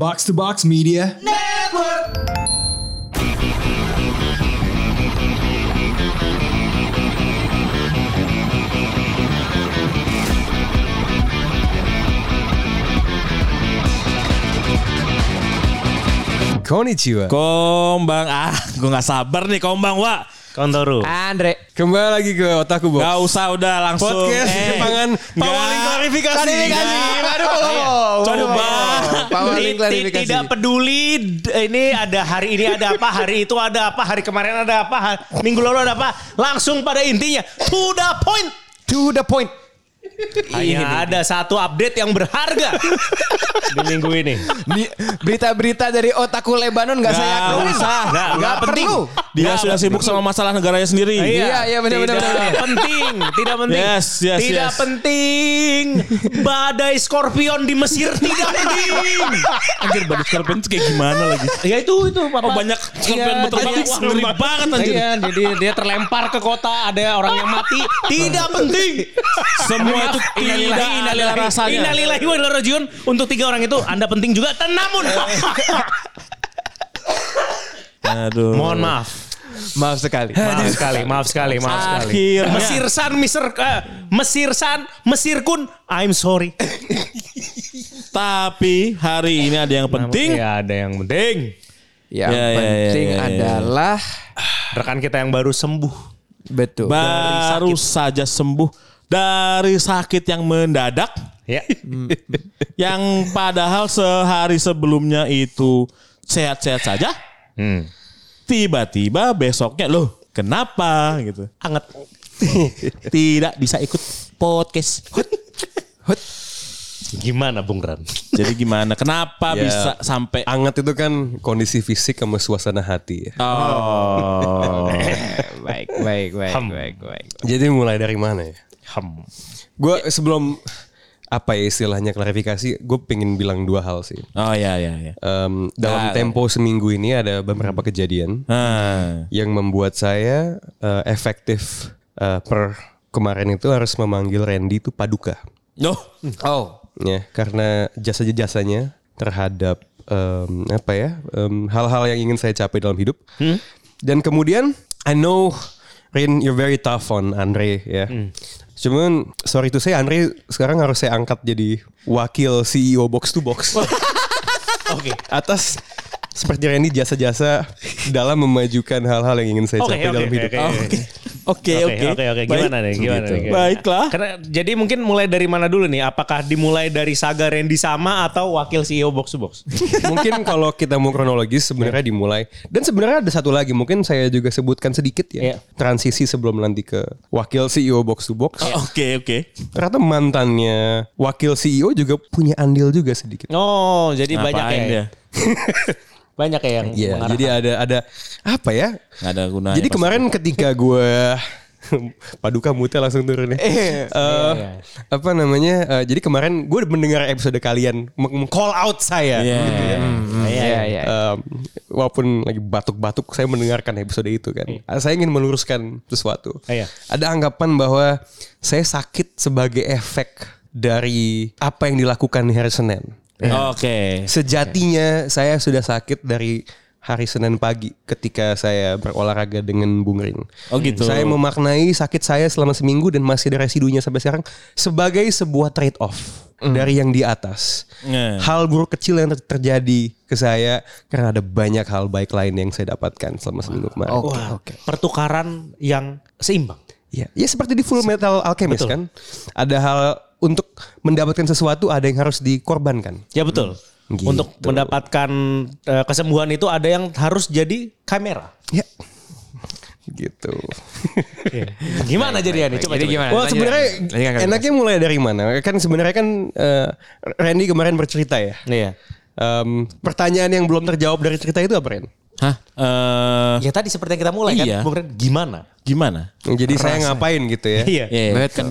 Box to Box Media. Konnichiwa. Kombang ah, gue nggak sabar nih Kombang wa. Kontoru. Andre. Kembali lagi ke otakku, Box. Gak usah udah langsung. Podcast Eh, Jepangan. Pawaling klarifikasi. Klarifikasi. Waduh. Coba. Pawaling Ti- klarifikasi. Tidak peduli ini ada hari ini ada apa, hari itu ada apa, hari kemarin ada apa, minggu lalu ada apa. Langsung pada intinya, to the point. To the point. Hanya ada satu update yang berharga di minggu ini. Berita-berita dari otakku Lebanon nggak saya keluarin. usah. Nggak, nggak penting. perlu. Dia Nggak sudah sibuk sama masalah negaranya sendiri. Iya, iya, benar, benar, Tidak benar, benar. penting, tidak penting. Yes, yes, tidak yes. penting. Badai skorpion di Mesir tidak penting. Anjir badut scorpion itu kayak gimana lagi? Ya itu itu Papa. Oh, banyak scorpion Iya, berterbang. jadi- Wah, ngeri banget anjir. Iya, jadi dia terlempar ke kota, ada orang yang mati. Tidak penting. Semua itu tidak ada rasanya. Innalillahi wa inna rajiun. Untuk tiga orang itu Anda penting juga. Namun Aduh. mohon maaf. Maaf sekali. Maaf sekali, maaf sekali, maaf sekali. Akhirnya. Mesir San, Mesir, eh, Mesir San, Mesir Kun, I'm sorry. Tapi hari ini ada yang penting. Ya, ada yang penting. Yang Ya, ya, ya, penting ya, ya. adalah Rekan kita yang baru sembuh. betul. Baru saja sembuh dari sakit yang mendadak. Ya. Yang padahal sehari sebelumnya itu sehat-sehat saja. Hmm. Tiba-tiba besoknya loh kenapa gitu. Anget. Tidak bisa ikut podcast. Gimana Bung Ran? Jadi gimana? Kenapa Ya. bisa sampai Anget itu kan kondisi fisik sama suasana hati. ya. Oh. baik, baik, baik, baik, baik. Jadi mulai dari mana ya? Ham. Gue sebelum apa ya istilahnya klarifikasi, gue pengen bilang dua hal sih. Oh ya ya ya. Em, dalam Nah, tempo seminggu ini ada beberapa kejadian Nah. yang membuat saya eh, efektif eh, per kemarin itu harus memanggil Randy itu Paduka. Oh. Oh, Ya, karena jasa-jasanya terhadap em, apa ya em, hal-hal yang ingin saya capai dalam hidup. Dan kemudian I know Rin you're very tough on Andre ya. Cuman sorry to say Andre sekarang harus saya angkat jadi wakil CEO box to box. Oke. Atas seperti Randy jasa-jasa dalam memajukan hal-hal yang ingin saya Oke, capai oke, dalam hidup. oke. Oke Oke, oke, oke. Gimana nih? Gimana Gitu. nih? Gimana? Baiklah. Karena jadi mungkin mulai dari mana dulu nih? Apakah dimulai dari saga Randy sama atau wakil CEO Box to Box? mungkin kalau kita mau kronologis sebenarnya dimulai dan sebenarnya ada satu lagi mungkin saya juga sebutkan sedikit ya Iya. transisi sebelum nanti ke wakil CEO box to box Oke oke. ternyata mantannya wakil CEO juga punya andil juga sedikit Oh, jadi banyak ya. Banyak ya yang Iya mengarah. jadi ada ada apa ya Nggak ada gunanya. jadi kemarin ketika gue Paduka mute langsung turun ya. Eh, iya. Apa namanya? eh, jadi kemarin gue mendengar episode kalian meng-call out saya. Iya. gitu ya. iya, iya. Em, walaupun lagi batuk-batuk saya mendengarkan episode itu kan. Saya ingin meluruskan sesuatu. Iya. Ada anggapan bahwa saya sakit sebagai efek dari apa yang dilakukan di hari Senin. Oke. Sejatinya saya sudah sakit dari hari Senin pagi ketika saya berolahraga dengan Bung Rin. Oh gitu. Saya memaknai sakit saya selama seminggu dan masih ada residunya sampai sekarang sebagai sebuah trade off dari yang di atas. Nah. Hal buruk kecil yang ter- terjadi ke saya karena ada banyak hal baik lain yang saya dapatkan selama seminggu kemarin. Wah, pertukaran yang seimbang. Ya, ya seperti di Full Metal Alchemist kan. Ada hal untuk mendapatkan sesuatu ada yang harus dikorbankan. Ya betul. Gitu. Untuk mendapatkan eh, kesembuhan itu ada yang harus jadi kamera. Ya. Gitu. Gimana jadi Coba Jadi coba. gimana? Wah Lanjut. sebenarnya Lanjutkan, enaknya mulai dari mana? Kan sebenarnya kan eh, Randy kemarin bercerita ya. Iya. Em, pertanyaan yang belum terjawab dari cerita itu apa Ren? Hah? Eh, Ya tadi seperti yang kita mulai Iya. kan, Bung Ren, gimana? gimana? Jadi saya ngapain gitu ya? Iya. Ya, Betul. kan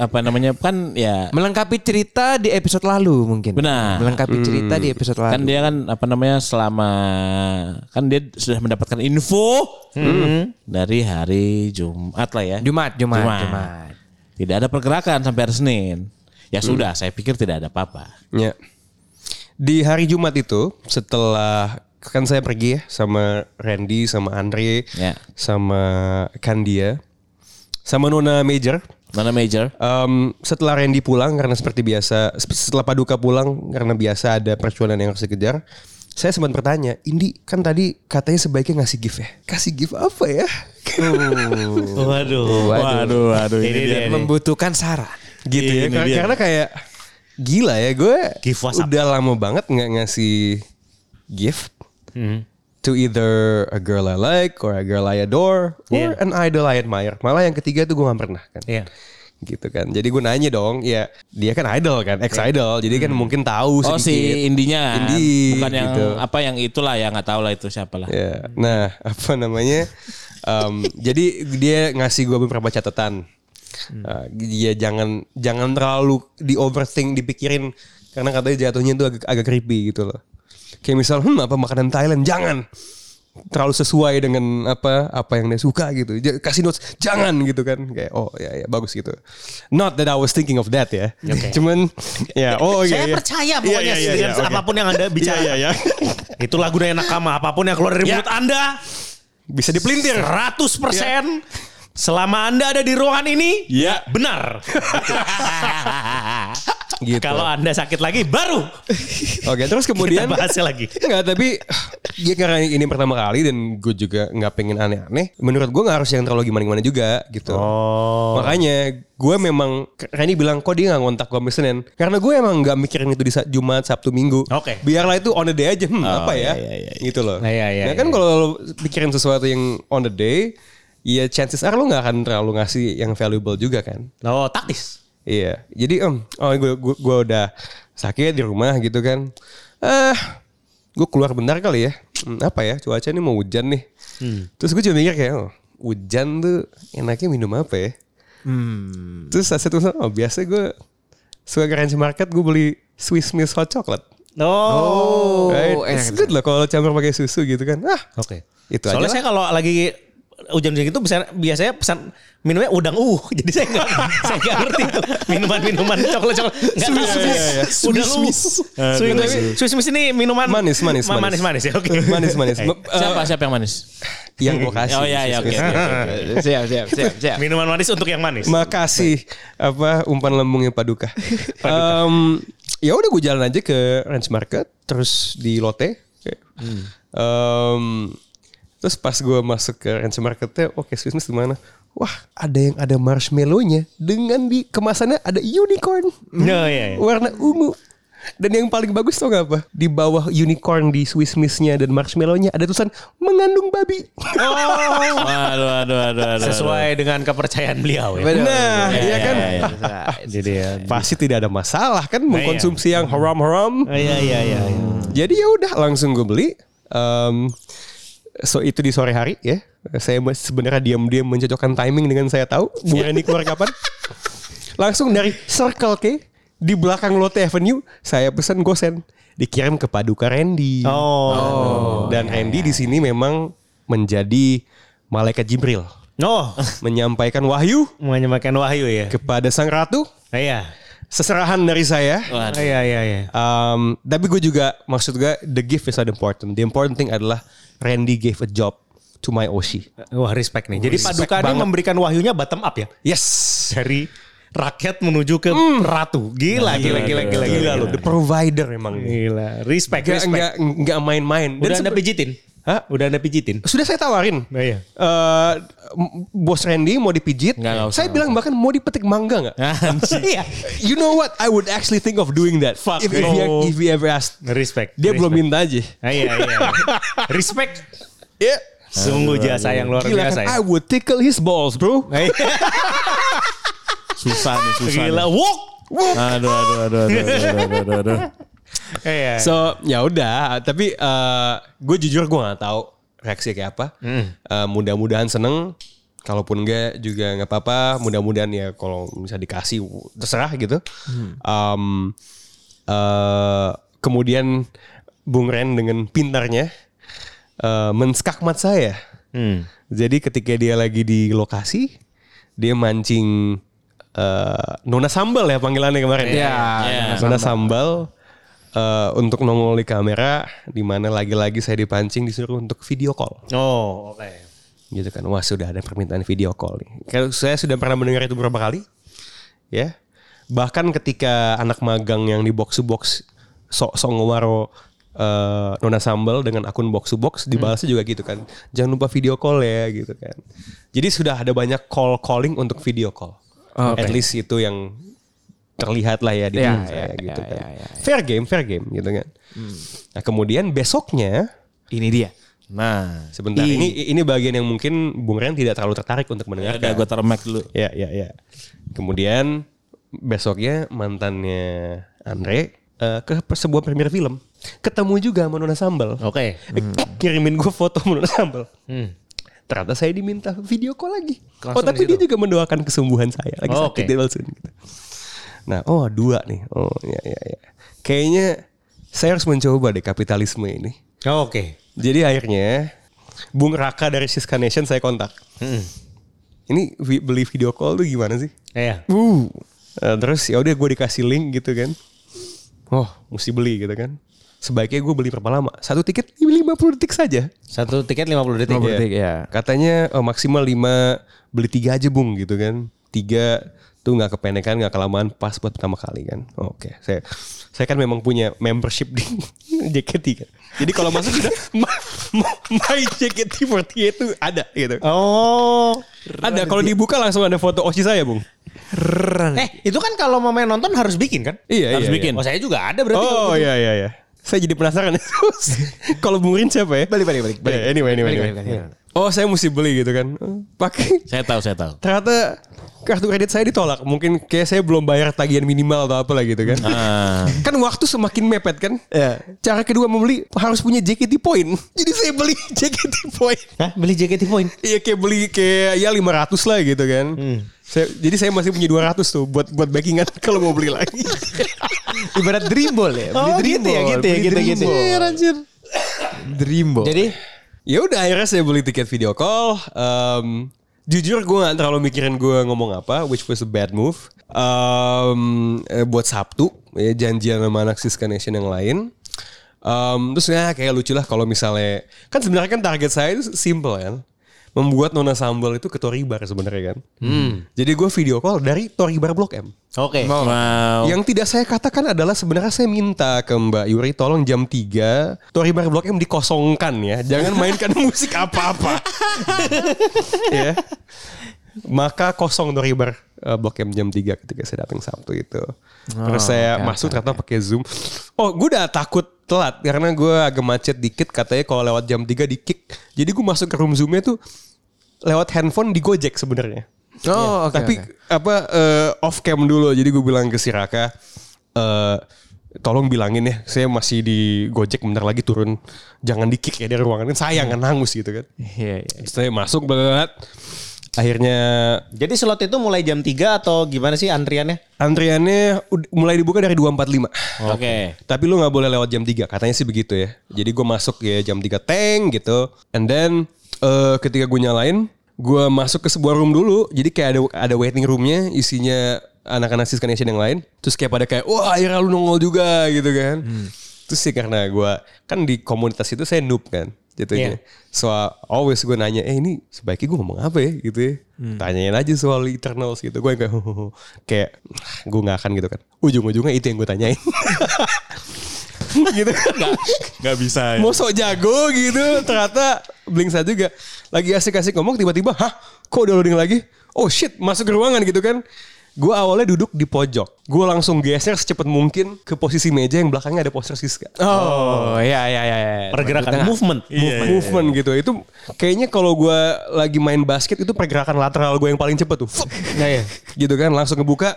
apa namanya kan ya Melengkapi cerita di episode lalu mungkin. Benar. Melengkapi cerita di episode lalu. kan dia kan apa namanya selama kan dia sudah mendapatkan info dari hari Jumat lah ya. Jumat, Jumat, Jumat. Jumat. Tidak ada pergerakan sampai hari Senin. Ya sudah, saya pikir tidak ada apa-apa. Ya. Di hari Jumat itu setelah kan saya pergi ya sama Randy, sama Andre, Ya. sama Kandia, sama Nona Major. Mana major? Em, setelah Randy pulang karena seperti biasa, setelah Paduka pulang karena biasa ada perjuangan yang harus dikejar. Saya sempat bertanya, Indi kan tadi katanya sebaiknya ngasih gift ya. Kasih gift apa ya? Waduh. Waduh, waduh. Ini Ini, dia dia. nih. Membutuhkan saran. gitu ya. Ini Kar- dia. Karena kayak gila ya gue udah lama banget nggak ngasih gift Hmm. to either a girl I like or a girl I adore or Iya. an idol I admire. Malah yang ketiga tuh gue gak pernah kan. Iya. Gitu kan. Jadi gue nanya dong, ya dia kan idol kan, ex idol. Jadi kan mungkin tahu Oh sedikit. si indinya kan? Indie, bukan yang gitu. apa yang itulah ya nggak tahu lah itu siapa lah. Ya, nah apa namanya? em, jadi dia ngasih gue beberapa catatan. Uh, dia jangan jangan terlalu di overthink dipikirin karena katanya jatuhnya itu agak agak creepy gitu loh. Kayak misal, hmm apa makanan Thailand jangan terlalu sesuai dengan apa apa yang dia suka gitu. Kasih notes jangan gitu kan. Kayak oh ya ya bagus gitu. Not that I was thinking of that ya. Cuman ya oh iya Saya iya. percaya Iya, pokoknya iya, iya, dengan iya, oke. apa pun yang Anda bicara. Iya, iya, iya. Itu lagu dari nakama apa pun yang keluar dari Ya. mulut Anda Bisa dipelintir. 100% selama Anda ada di ruangan ini Iya. benar. Gitu. Kalau Anda sakit lagi baru Oke, terus kemudian kita bahasnya lagi. Enggak, tapi ya karena ini pertama kali dan gue juga nggak pengen aneh-aneh. Menurut gue nggak harus yang terlalu gimana-gimana juga gitu. Oh. Makanya gue memang Rani bilang kok dia nggak ngontak gue Senin. Karena gue emang nggak mikirin itu di Jumat, Sabtu, Minggu. Oke. Biarlah itu on the day aja. Hmm, apa ya? iya, iya, iya. Gitu loh. Nah, iya, iya, Nah, kan iya. kalau lo pikirin sesuatu yang on the day, ya chances are lo nggak akan terlalu ngasih yang valuable juga kan. Oh, taktis. Iya, jadi om, oh gue gue gue udah sakit di rumah gitu kan. Ah, gue keluar bentar kali ya. Hmm, apa ya? Cuaca ini mau hujan nih. Terus gue cuma mikir kayak, oh, hujan tuh enaknya minum apa ya? Terus saat itu oh biasa gue suka ke Ranch Market gue beli Swiss Miss hot chocolate. Oh. right? enak It's good loh kalau campur pakai susu gitu kan. Ah, Oke. Itu Soalnya aja saya kalau lagi hujan-hujan gitu bisa biasanya pesan minumnya udang uh jadi saya nggak saya nggak ngerti tuh minuman-minuman coklat-coklat nggak tahu Swiss Miss. udang Swiss uh. Swiss Miss Swiss Miss ini minuman Manis, manis, Ma- manis. manis manis ya oke manis manis. Eh, Siapa siapa yang manis? yang gue kasih. Oh iya iya oke. siap, siap, siap, siap. minuman manis untuk yang manis Makasih apa umpan lambungnya Paduka. Em, ya udah gue jalan aja ke Ranch Market terus di Lotte. Kayak, em, terus pas gue masuk ke Ranch Marketnya, oke Swiss Miss di mana? Wah ada yang ada marshmallownya dengan di kemasannya ada unicorn Oh, iya, iya. warna ungu. Dan yang paling bagus tau gak apa? Di bawah unicorn di Swiss Miss-nya dan marshmallownya ada tulisan mengandung babi. Waduh waduh waduh waduh. sesuai dengan kepercayaan beliau ya. Nah, Iya, iya kan? iya, iya. jadi ya Pasti tidak ada masalah kan mengkonsumsi yang haram-haram. iya iya iya iya. Jadi ya udah langsung gue beli. Em, so itu di sore hari ya. Saya sebenarnya diam-diam mencocokkan timing dengan saya tahu. Bu Reni keluar kapan. Langsung dari Circle K di belakang Lotte Avenue saya pesan gosen. Dikirim ke Paduka Randy. oh. Dan Randy di sini memang menjadi malaikat Jibril. Oh. Menyampaikan wahyu menyampaikan wahyu ya. kepada sang ratu. Iya seserahan dari saya. Waduh. iya iya iya Um, tapi gue juga maksud gue the gift is not important. The important thing adalah Randy gave a job to my Oshi. Wah respect nih. Jadi Respect Paduka ini memberikan wahyunya bottom up ya. Yes. Dari rakyat menuju ke ratu. Gila, gila, gila, gila, gila, Gila loh, the provider emang. Gila, respect, Gak, respect. nggak nggak main-main. Dan Udah anda sebe- pijitin? Hah? Udah anda pijitin? Sudah saya tawarin. Nah, iya. Eh, m- bos Randy mau dipijit. Nggak, nggak usah, saya nggak bilang bahkan mau dipetik mangga nggak? Iya. You know what? I would actually think of doing that. Fuck if, if, he, if he ever asked. Respect. Dia belum respect. minta aja. Ah, iya, iya. respect. Ya. Sungguh jasa yang luar Gila biasa kan? ya. I would tickle his balls, bro. Susah nih susah. Gila, nih. walk. Aduh aduh aduh aduh aduh aduh aduh. aduh. Iya. So ya udah, tapi eh, gue jujur gue nggak tahu reaksi kayak apa. Eh, mudah-mudahan seneng. Kalaupun enggak juga nggak apa-apa. Mudah-mudahan ya kalau bisa dikasih terserah gitu. Em, eh, kemudian Bung Ren dengan pintarnya eh, menskakmat saya. Hmm. Jadi ketika dia lagi di lokasi, dia mancing eh, Nona Sambal ya panggilannya kemarin. Iya, Iya. Nona Sambal. Eh, untuk nongol di kamera di mana lagi-lagi saya dipancing disuruh untuk video call. Oh, oke. gitu kan. Wah sudah ada permintaan video call nih. Kalau saya sudah pernah mendengar itu beberapa kali ya. Bahkan ketika anak magang yang di box to box sok sok ngewaro eh, nona sambal dengan akun box to box dibalasnya juga gitu kan. Jangan lupa video call ya gitu kan. Jadi sudah ada banyak call calling untuk video call. Oh, Oke. at least itu yang terlihat lah ya di Ya, ya, saya ya, gitu ya, kan ya, ya. fair game fair game gitu kan nah kemudian besoknya Ini dia. Nah, Sebentar, ini ini bagian yang mungkin Bung Ren tidak terlalu tertarik untuk ya mendengarkan. udah gue taruh mic dulu. Ya, ya, ya. Kemudian besoknya mantannya Andre eh, ke sebuah premier film. Ketemu juga sama Nona Sambal. Oke. Eh, kirimin gue foto sama Nona Sambal. Hmm. Ternyata saya diminta video call lagi. Langsung oh, tapi di dia juga mendoakan kesembuhan saya. Lagi Oh, sakit oke. dia langsung gitu. Nah, oh dua nih. Oh, ya, ya, ya. Kayaknya saya harus mencoba deh kapitalisme ini. Oh, Oke. Jadi akhirnya Bung Raka dari Siska Nation saya kontak. Hmm. Ini beli video call tuh gimana sih? Iya. Uh. Eh, terus ya udah gue dikasih link gitu kan. Oh, mesti beli gitu kan. Sebaiknya gue beli berapa lama? Satu tiket 50 detik saja. Satu tiket 50 detik. 50 Iya. detik ya. Katanya oh, maksimal 5 beli tiga aja bung gitu kan. Tiga tuh nggak kependekan nggak kelamaan pas buat pertama kali kan. Oh, Oke, saya saya kan memang punya membership di JKT kan. Jadi kalau masuk sudah my, my JKT48 itu ada gitu. Oh. Ada kalau dibuka langsung ada foto Oshi saya bung. Eh, itu kan kalau mau main nonton harus bikin kan? Iya Harus iya, bikin. Oh, saya juga ada berarti. Oh kalau gitu. iya iya iya. Saya jadi penasaran. Kalau Bung Rin siapa ya? Balik, balik, balik, balik. Yeah, anyway, anyway, Balik, anyway. balik, balik. Oh saya mesti beli gitu kan. Pakai. Saya tahu, saya tahu. Ternyata kartu kredit saya ditolak. Mungkin kayak saya belum bayar tagihan minimal atau apa lah gitu kan. Ah. Kan waktu semakin mepet kan. Iya. Cara kedua membeli harus punya JKT point. Jadi saya beli JKT point. Hah, beli JKT Point. Iya kayak beli kayak ya 500 lah gitu kan. Saya, jadi saya masih punya 200 tuh buat buat backingan kalau mau beli lagi. Ibarat dream ball ya. Beli Oh, dream gitu ya, gitu ya, gitu, dream gitu. ball. Anjir, anjir. Dream ball. Jadi Ya udah akhirnya saya beli tiket video call. Em, jujur gue gak terlalu mikirin gue ngomong apa, which was a bad move. Eh, buat Sabtu, ya janjian sama anak Siska Nation yang lain. Em, terus ya kayak lucu lah kalau misalnya kan sebenarnya kan target saya itu simple kan. Membuat Nona Sambal itu ke Toribar sebenarnya kan. Jadi gue video call dari Toribar Blok M. Oke. Wow. Yang tidak saya katakan adalah sebenarnya saya minta ke Mbak Yuri tolong jam 3 Toribar Blok M dikosongkan ya. Jangan mainkan musik apa-apa. ya. Maka kosong Toribar eh, Blok M jam 3 ketika saya datang Sabtu itu. Terus saya oke, masuk ternyata pakai Zoom. Oh, gue udah takut telat karena gue agak macet dikit katanya kalau lewat jam 3 di kick. Jadi gue masuk ke room Zoomnya tuh lewat handphone di Gojek sebenarnya. Oh, oke. Tapi oke. apa eh, off cam dulu. Jadi gue bilang ke si Raka, eh, tolong bilangin ya, saya masih di Gojek bentar lagi turun. Jangan di kick ya dari ruangan kan sayang kan hangus gitu kan. Iya, iya. Saya masuk banget. Akhirnya Jadi slot itu mulai jam 3 atau gimana sih antriannya? antriannya mulai dibuka dari 245. Oke. Tapi lu nggak boleh lewat jam 3 katanya sih begitu ya. Jadi gue masuk ya jam 3 teng gitu. And then eh, ketika gue nyalain, gue masuk ke sebuah room dulu. Jadi kayak ada ada waiting roomnya isinya anak-anak Siska Nation yang lain. Terus kayak pada kayak wah akhirnya lu nongol juga gitu kan. Terus sih karena gue kan di komunitas itu saya noob kan jatuhnya. So always gue nanya, eh ini sebaiknya gue ngomong apa ya gitu ya. Tanyain aja soal Eternals gitu. Gue kayak kayak gue gak akan gitu kan. Ujung-ujungnya itu yang gue tanyain. gitu kan. Gak bisa. Mau sok jago gitu. Ternyata Blingsa juga. Lagi asik-asik ngomong tiba-tiba, hah kok udah loading lagi? Oh shit masuk ke ruangan gitu kan. Gue awalnya duduk di pojok. Gue langsung geser secepat mungkin ke posisi meja yang belakangnya ada poster Siska. Oh, iya, iya, iya. iya. Pergerakan movement. Move- movement gitu. Itu kayaknya kalau gue lagi main basket itu pergerakan lateral gue yang paling cepet tuh. Nah, iya. gitu kan langsung ngebuka.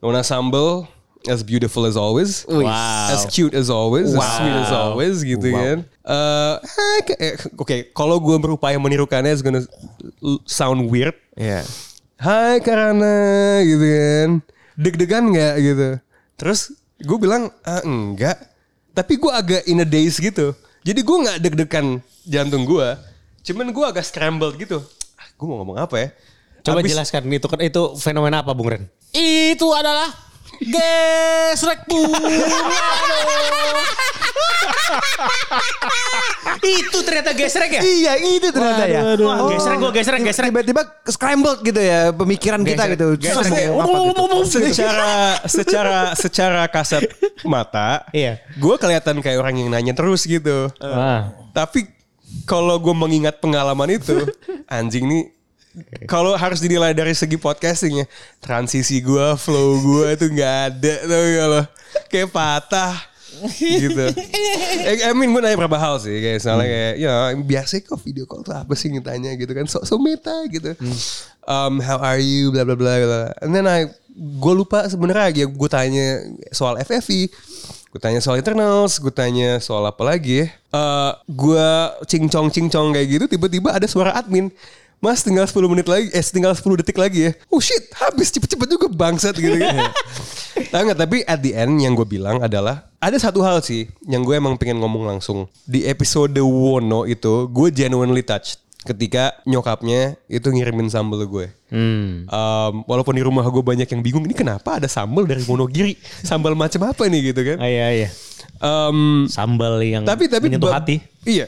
Nona Sambal as beautiful as always. Wow. As cute as always, as sweet as always gitu kan. Eh, eh, ke- eh, Oke, kalau gue berupaya menirukannya it's gonna sound weird. Iya. Hai Karana gitu kan. Deg-degan nggak gitu. Terus gue bilang ah, enggak. Tapi gue agak in a daze gitu. Jadi gue nggak deg-degan jantung gue. Cuman gue agak scrambled gitu. Ah, gue mau ngomong apa ya? Coba Abis- jelaskan itu kan itu fenomena apa Bung Ren? Itu adalah Gesrek bunga Itu ternyata gesrek ya? Iya itu ternyata ya. Wah, gesrek gua, gesrek, gesrek. Tiba-tiba scrambled gitu ya pemikiran kita Gesrek, gitu. gesrek. Apa gitu. secara secara secara kasat mata, Iya. gue kelihatan kayak orang yang nanya terus gitu. Ah. Tapi kalau gue mengingat pengalaman itu, anjing nih. Kalau harus dinilai dari segi podcastingnya, transisi gue, flow gue itu nggak ada, tau gak lo? Kayak patah gitu. I, I mean gue nanya berapa hal sih, kayak misalnya kayak ya biasa kok video call tuh apa sih ditanya gitu kan, so, so meta gitu. Um, how are you, bla bla bla. bla. And then I, gue lupa sebenarnya ya gue tanya soal FFI. Gue tanya soal internals, gue tanya soal apa lagi ya. Eh, gue cincong cincong kayak gitu, tiba-tiba ada suara admin. Mas tinggal 10 menit lagi, eh tinggal 10 detik lagi ya. Oh shit, habis cepet-cepet juga bangsat gitu kan. Tahu nggak? Tapi at the end yang gue bilang adalah ada satu hal sih yang gue emang pengen ngomong langsung. Di episode Wono itu gue genuinely touched ketika nyokapnya itu ngirimin sambal gue. Hmm. Um, walaupun di rumah gue banyak yang bingung ini kenapa ada sambal dari Wonogiri, sambal macam apa nih gitu kan? Ah, iya, iya. Um, Sambal yang tapi tapi menyentuh hati. Iya,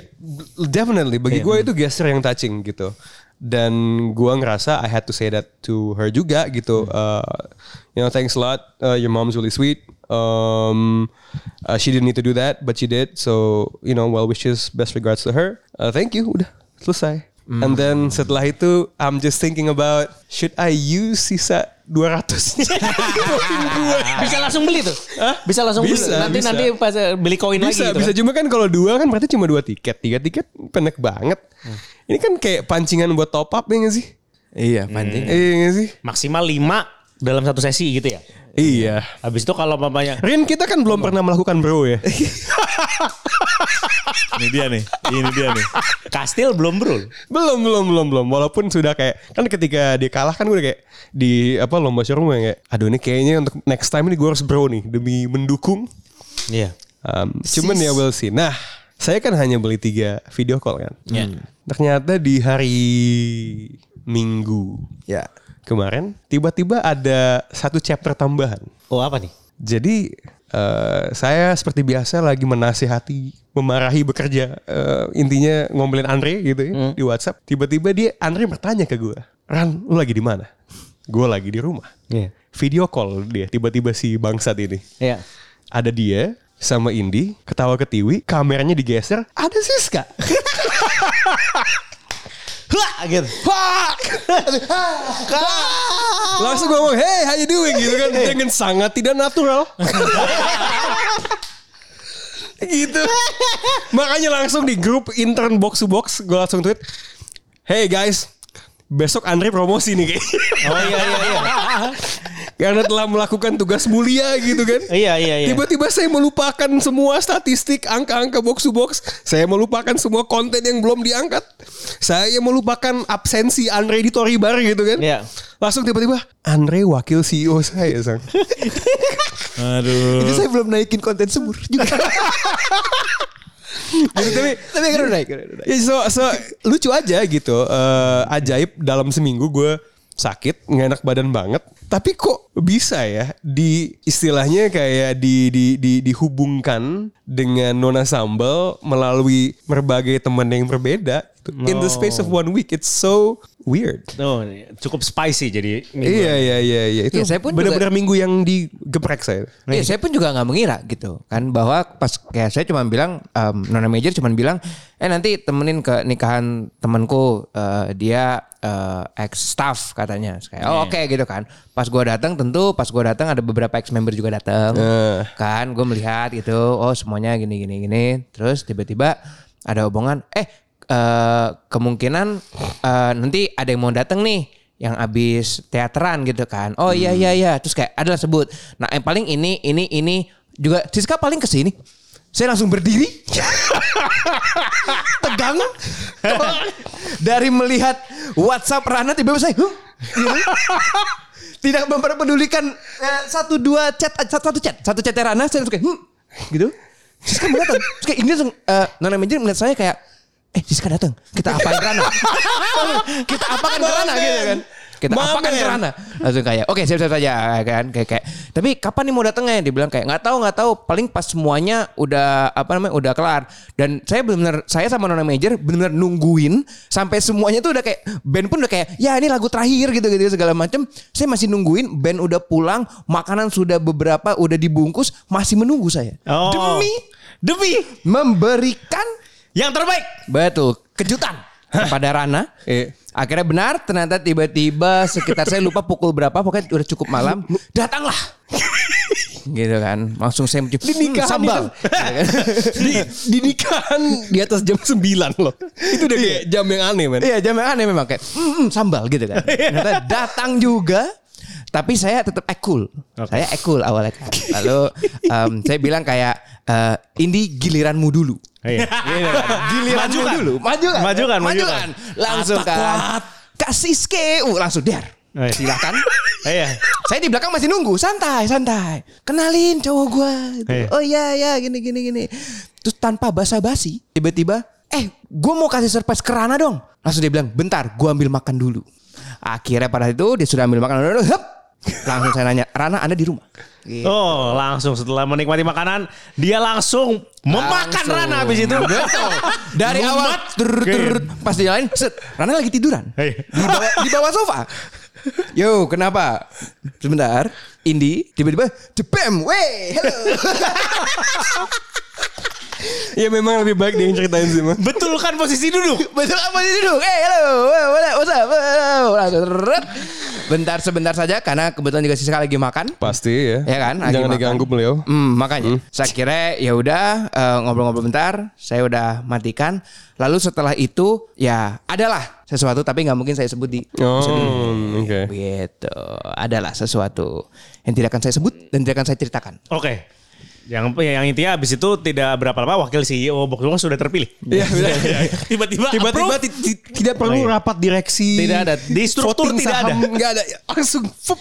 definitely bagi gue itu gesture yang touching gitu. Dan gue ngerasa I had to say that to her juga gitu. Uh, you know, thanks a lot. Uh, your mom's really sweet. Um, uh, she didn't need to do that, but she did. So you know, well wishes, best regards to her. Uh, thank you. Udah selesai. And then setelah itu, I'm just thinking about should I use sisa 200 Bisa langsung beli tuh? Bisa langsung Bisa, beli. Nanti bisa. nanti pas eh, beli koin lagi bisa gitu. bisa kan? cuma kan kalau dua kan berarti cuma dua tiket tiga tiket pendek banget ini kan kayak pancingan buat top up ya gak sih Iya pancing. iya gak sih Maksimal 5 dalam satu sesi gitu ya. iya Habis itu kalau mamanya Rin kita kan belum pernah melakukan bro ya Ini dia nih Ini dia nih kastil belum bro. belum belum belum belum walaupun sudah kayak kan ketika dia kalah kan gue udah kayak di apa lomba showroom gue kayak aduh ini kayaknya untuk next time ini gue harus bro nih demi mendukung Iya. Um, cuman ya we'll see. Nah, saya kan hanya beli tiga video call kan. Ya. Ternyata di hari Minggu Ya. Kemarin tiba-tiba ada satu chapter tambahan. Oh apa nih? Jadi eh, saya seperti biasa lagi menasihati, memarahi bekerja. Eh, intinya ngomelin Andre gitu ya di WhatsApp. Tiba-tiba dia Andre bertanya ke gue, Ran, lu lagi di mana? Gue lagi di rumah. Iya. Video call dia tiba-tiba si bangsat ini Iya. ada dia sama Indi ketawa ketiwi kameranya digeser ada Siska Hah gitu. Fuck! langsung ngomong hey how you doing? Gitu kan. Dengan sangat tidak natural. Gitu. Makanya langsung di grup intern box to box gue langsung tweet hey guys besok Andre promosi nih kayak. Oh iya iya iya. Karena telah melakukan tugas mulia gitu kan Iya iya iya. Tiba-tiba saya melupakan semua statistik, angka-angka box to box. Saya melupakan semua konten yang belum diangkat. Saya melupakan absensi Andre di Tori Bar gitu kan. Iya. Langsung tiba-tiba Andre wakil CEO saya, Sang. Aduh Itu saya belum naikin konten semur juga. Gitu, tapi Tapi kan udah naik. udah naik. ya, so, so lucu aja gitu. Eh, ajaib dalam seminggu gue sakit, nggak enak badan banget. Tapi kok bisa ya di istilahnya kayak di, di, di dihubungkan dengan Nona Sambal melalui berbagai teman yang berbeda. In the space of one week, it's so weird. Oh, cukup spicy jadi. Iya iya iya iya itu Iya, saya pun benar-benar minggu yang digeprek saya. Iya, saya pun juga nggak mengira gitu kan bahwa pas kayak saya cuma bilang um, nona major cuma bilang eh nanti temenin ke nikahan temanku eh, dia eh, ex staff katanya kayak oh oke gitu kan pas gua datang tentu pas gua datang ada beberapa ex member juga datang Eh. kan gue melihat gitu oh semuanya gini gini gini terus tiba-tiba ada omongan eh eh, kemungkinan eh, nanti ada yang mau datang nih yang abis teateran gitu kan. Oh iya iya iya. Terus kayak adalah sebut. Nah yang paling ini ini ini juga Siska paling ke sini. Saya langsung berdiri. Tegang. Dari melihat WhatsApp Rana tiba-tiba saya. "Huh?" Gitu. Tidak memperpedulikan eh, satu dua chat satu, chat satu chat Rana saya langsung kayak "Hmm?" gitu. Siska datang. Terus kayak ini langsung eh, Nona Manajer melihat saya kayak eh Siska datang. Kita apain Rana? kita apakan ke Rana gitu kan. kita My apakan man. ke Rana. Langsung kayak oke siap-siap saja kan kayak kayak. Tapi kapan nih mau datangnya? Dia bilang kayak nggak tahu nggak tahu. Paling pas semuanya udah apa namanya udah kelar. Dan saya benar saya sama Nona Major benar-benar nungguin sampai semuanya tuh udah kayak band pun udah kayak ya ini lagu terakhir gitu gitu segala macam. Saya masih nungguin band udah pulang, makanan sudah beberapa udah dibungkus, masih menunggu saya. Oh. Demi Demi memberikan yang terbaik. betul kejutan kepada Rana. Eh. Akhirnya benar ternyata tiba-tiba sekitar saya lupa pukul berapa pokoknya udah cukup malam datanglah. gitu kan. Langsung saya mencium Di nikahan "Hmm, sambal. di, di nikahan di atas jam 9 loh. Itu udah kayak jam yang aneh man. Iya jam yang aneh memang kayak "Hmm, hmm, sambal gitu kan. Ternyata datang juga tapi saya tetap act cool. Saya cool awalnya kan. Lalu em, saya bilang kayak eh, ini giliranmu dulu. Iya. Giliranmu Majukan. dulu. Majukan. Majukan, majukan. Langsung Atak kan. Kasih ske. Uh, langsung der. Oh, iya. Silakan. Iya. Saya di belakang masih nunggu, santai, santai. Kenalin cowok gua. gitu. Iya. Oh iya iya gini gini gini. Terus tanpa basa-basi, tiba-tiba, eh, gua mau kasih surprise ke Rana dong. Langsung dia bilang, bentar, gua ambil makan dulu. Akhirnya pada itu dia sudah ambil makan dulu. Langsung saya nanya, Rana Anda di rumah? Gitu. Oh, langsung setelah menikmati makanan, dia langsung memakan Langsung. Rana habis itu. Betul. Dari awal tur, tur, pas dia lain, set, Rana lagi tiduran. Iya. Di bawah, di bawah sofa. Yo, kenapa? Sebentar. Indi tiba-tiba jebem, weh, hello. Ya memang lebih baik dia yang ceritain sih man. Betul kan posisi duduk. Betul apa sih duduk? Eh, hello, what's up. Bentar sebentar saja karena kebetulan juga sisa lagi makan. Pasti ya. Ya kan, lagi Jangan makan. diganggu beliau. Hmm, makanya saya kira ya udah eh, ngobrol-ngobrol bentar, saya udah matikan. Lalu setelah itu ya adalah sesuatu tapi nggak mungkin saya sebut di Oh, oke. Begitu. Adalah sesuatu yang tidak akan saya sebut dan tidak akan saya ceritakan. Oke. Yang yang intinya habis itu tidak berapa lama wakil CEO Box Box sudah terpilih. Iya, benar. Tiba-tiba Tiba-tiba tidak perlu Oh, iya. rapat direksi. Tidak ada. Di struktur tidak ada. saham, Nggak ada. Langsung fup,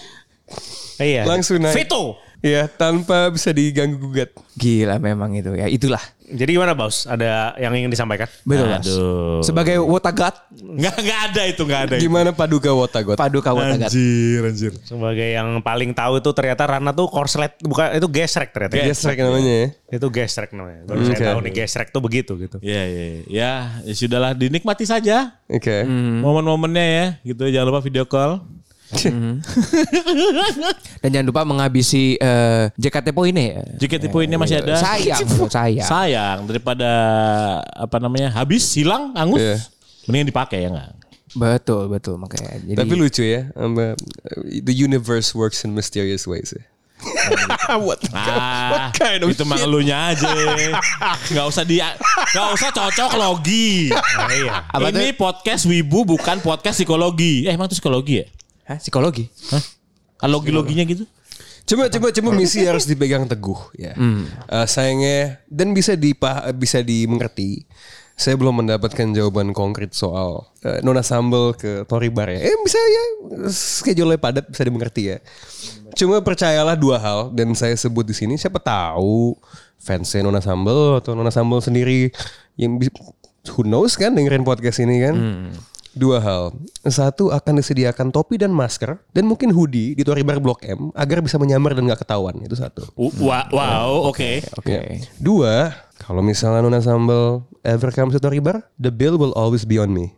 Iya. langsung naik. Veto. Iya, tanpa bisa diganggu gugat. Gila memang itu ya. Itulah. Jadi gimana Bos? Ada yang ingin disampaikan? Betul, Mas. Aduh. Sebagai Wotagat, Nggak, nggak ada itu, nggak ada. itu. Gimana Paduka Wotagot? Paduka Wotagat. Anjir, anjir. Sebagai yang paling tahu itu ternyata Rana tuh korslet bukan itu gesrek ternyata. Gesrek namanya ya. Itu gesrek namanya. Baru Oke. saya tahu nih gesrek tuh begitu gitu. Ya, ya, ya, ya sudahlah dinikmati saja Oke. momen-momennya ya, gitu. Jangan lupa video call. Dan jangan lupa menghabisi eh, JKT poinnya ya. Tipe ini masih ada, Sayang, sayang. sayang daripada apa namanya habis hilang angus, Iya. mendingan dipakai ya nggak? Betul, betul makanya. Jadi Tapi lucu ya. um, uh, the universe works in mysterious ways ya. What? Ah, kind of itu mah elunya aja. Nggak usah di, nggak usah cocok logi. iya. Apa Ini podcast wibu bukan podcast psikologi. Eh emang itu psikologi ya? Hah, psikologi. Hah? Kan logi-loginya gitu? Coba coba coba misi harus dipegang teguh ya. Eh, sayangnya dan bisa dipah bisa dimengerti. Saya belum mendapatkan jawaban konkret soal eh, Nona Sambel ke Tori Bar ya. Eh bisa ya schedule padat bisa dimengerti ya. Cuma percayalah dua hal dan saya sebut di sini siapa tahu fansnya Nona Sambel atau Nona Sambel sendiri yang who knows kan dengerin podcast ini kan. Dua hal. Satu akan disediakan topi dan masker dan mungkin hoodie di Tori Bar Blok M agar bisa menyamar dan nggak ketahuan. Itu satu. Uh, wa- wow, oke. Oke. Ya. Dua, kalau misalnya Nona Sambal ever comes to Tori Bar, the bill will always be on me.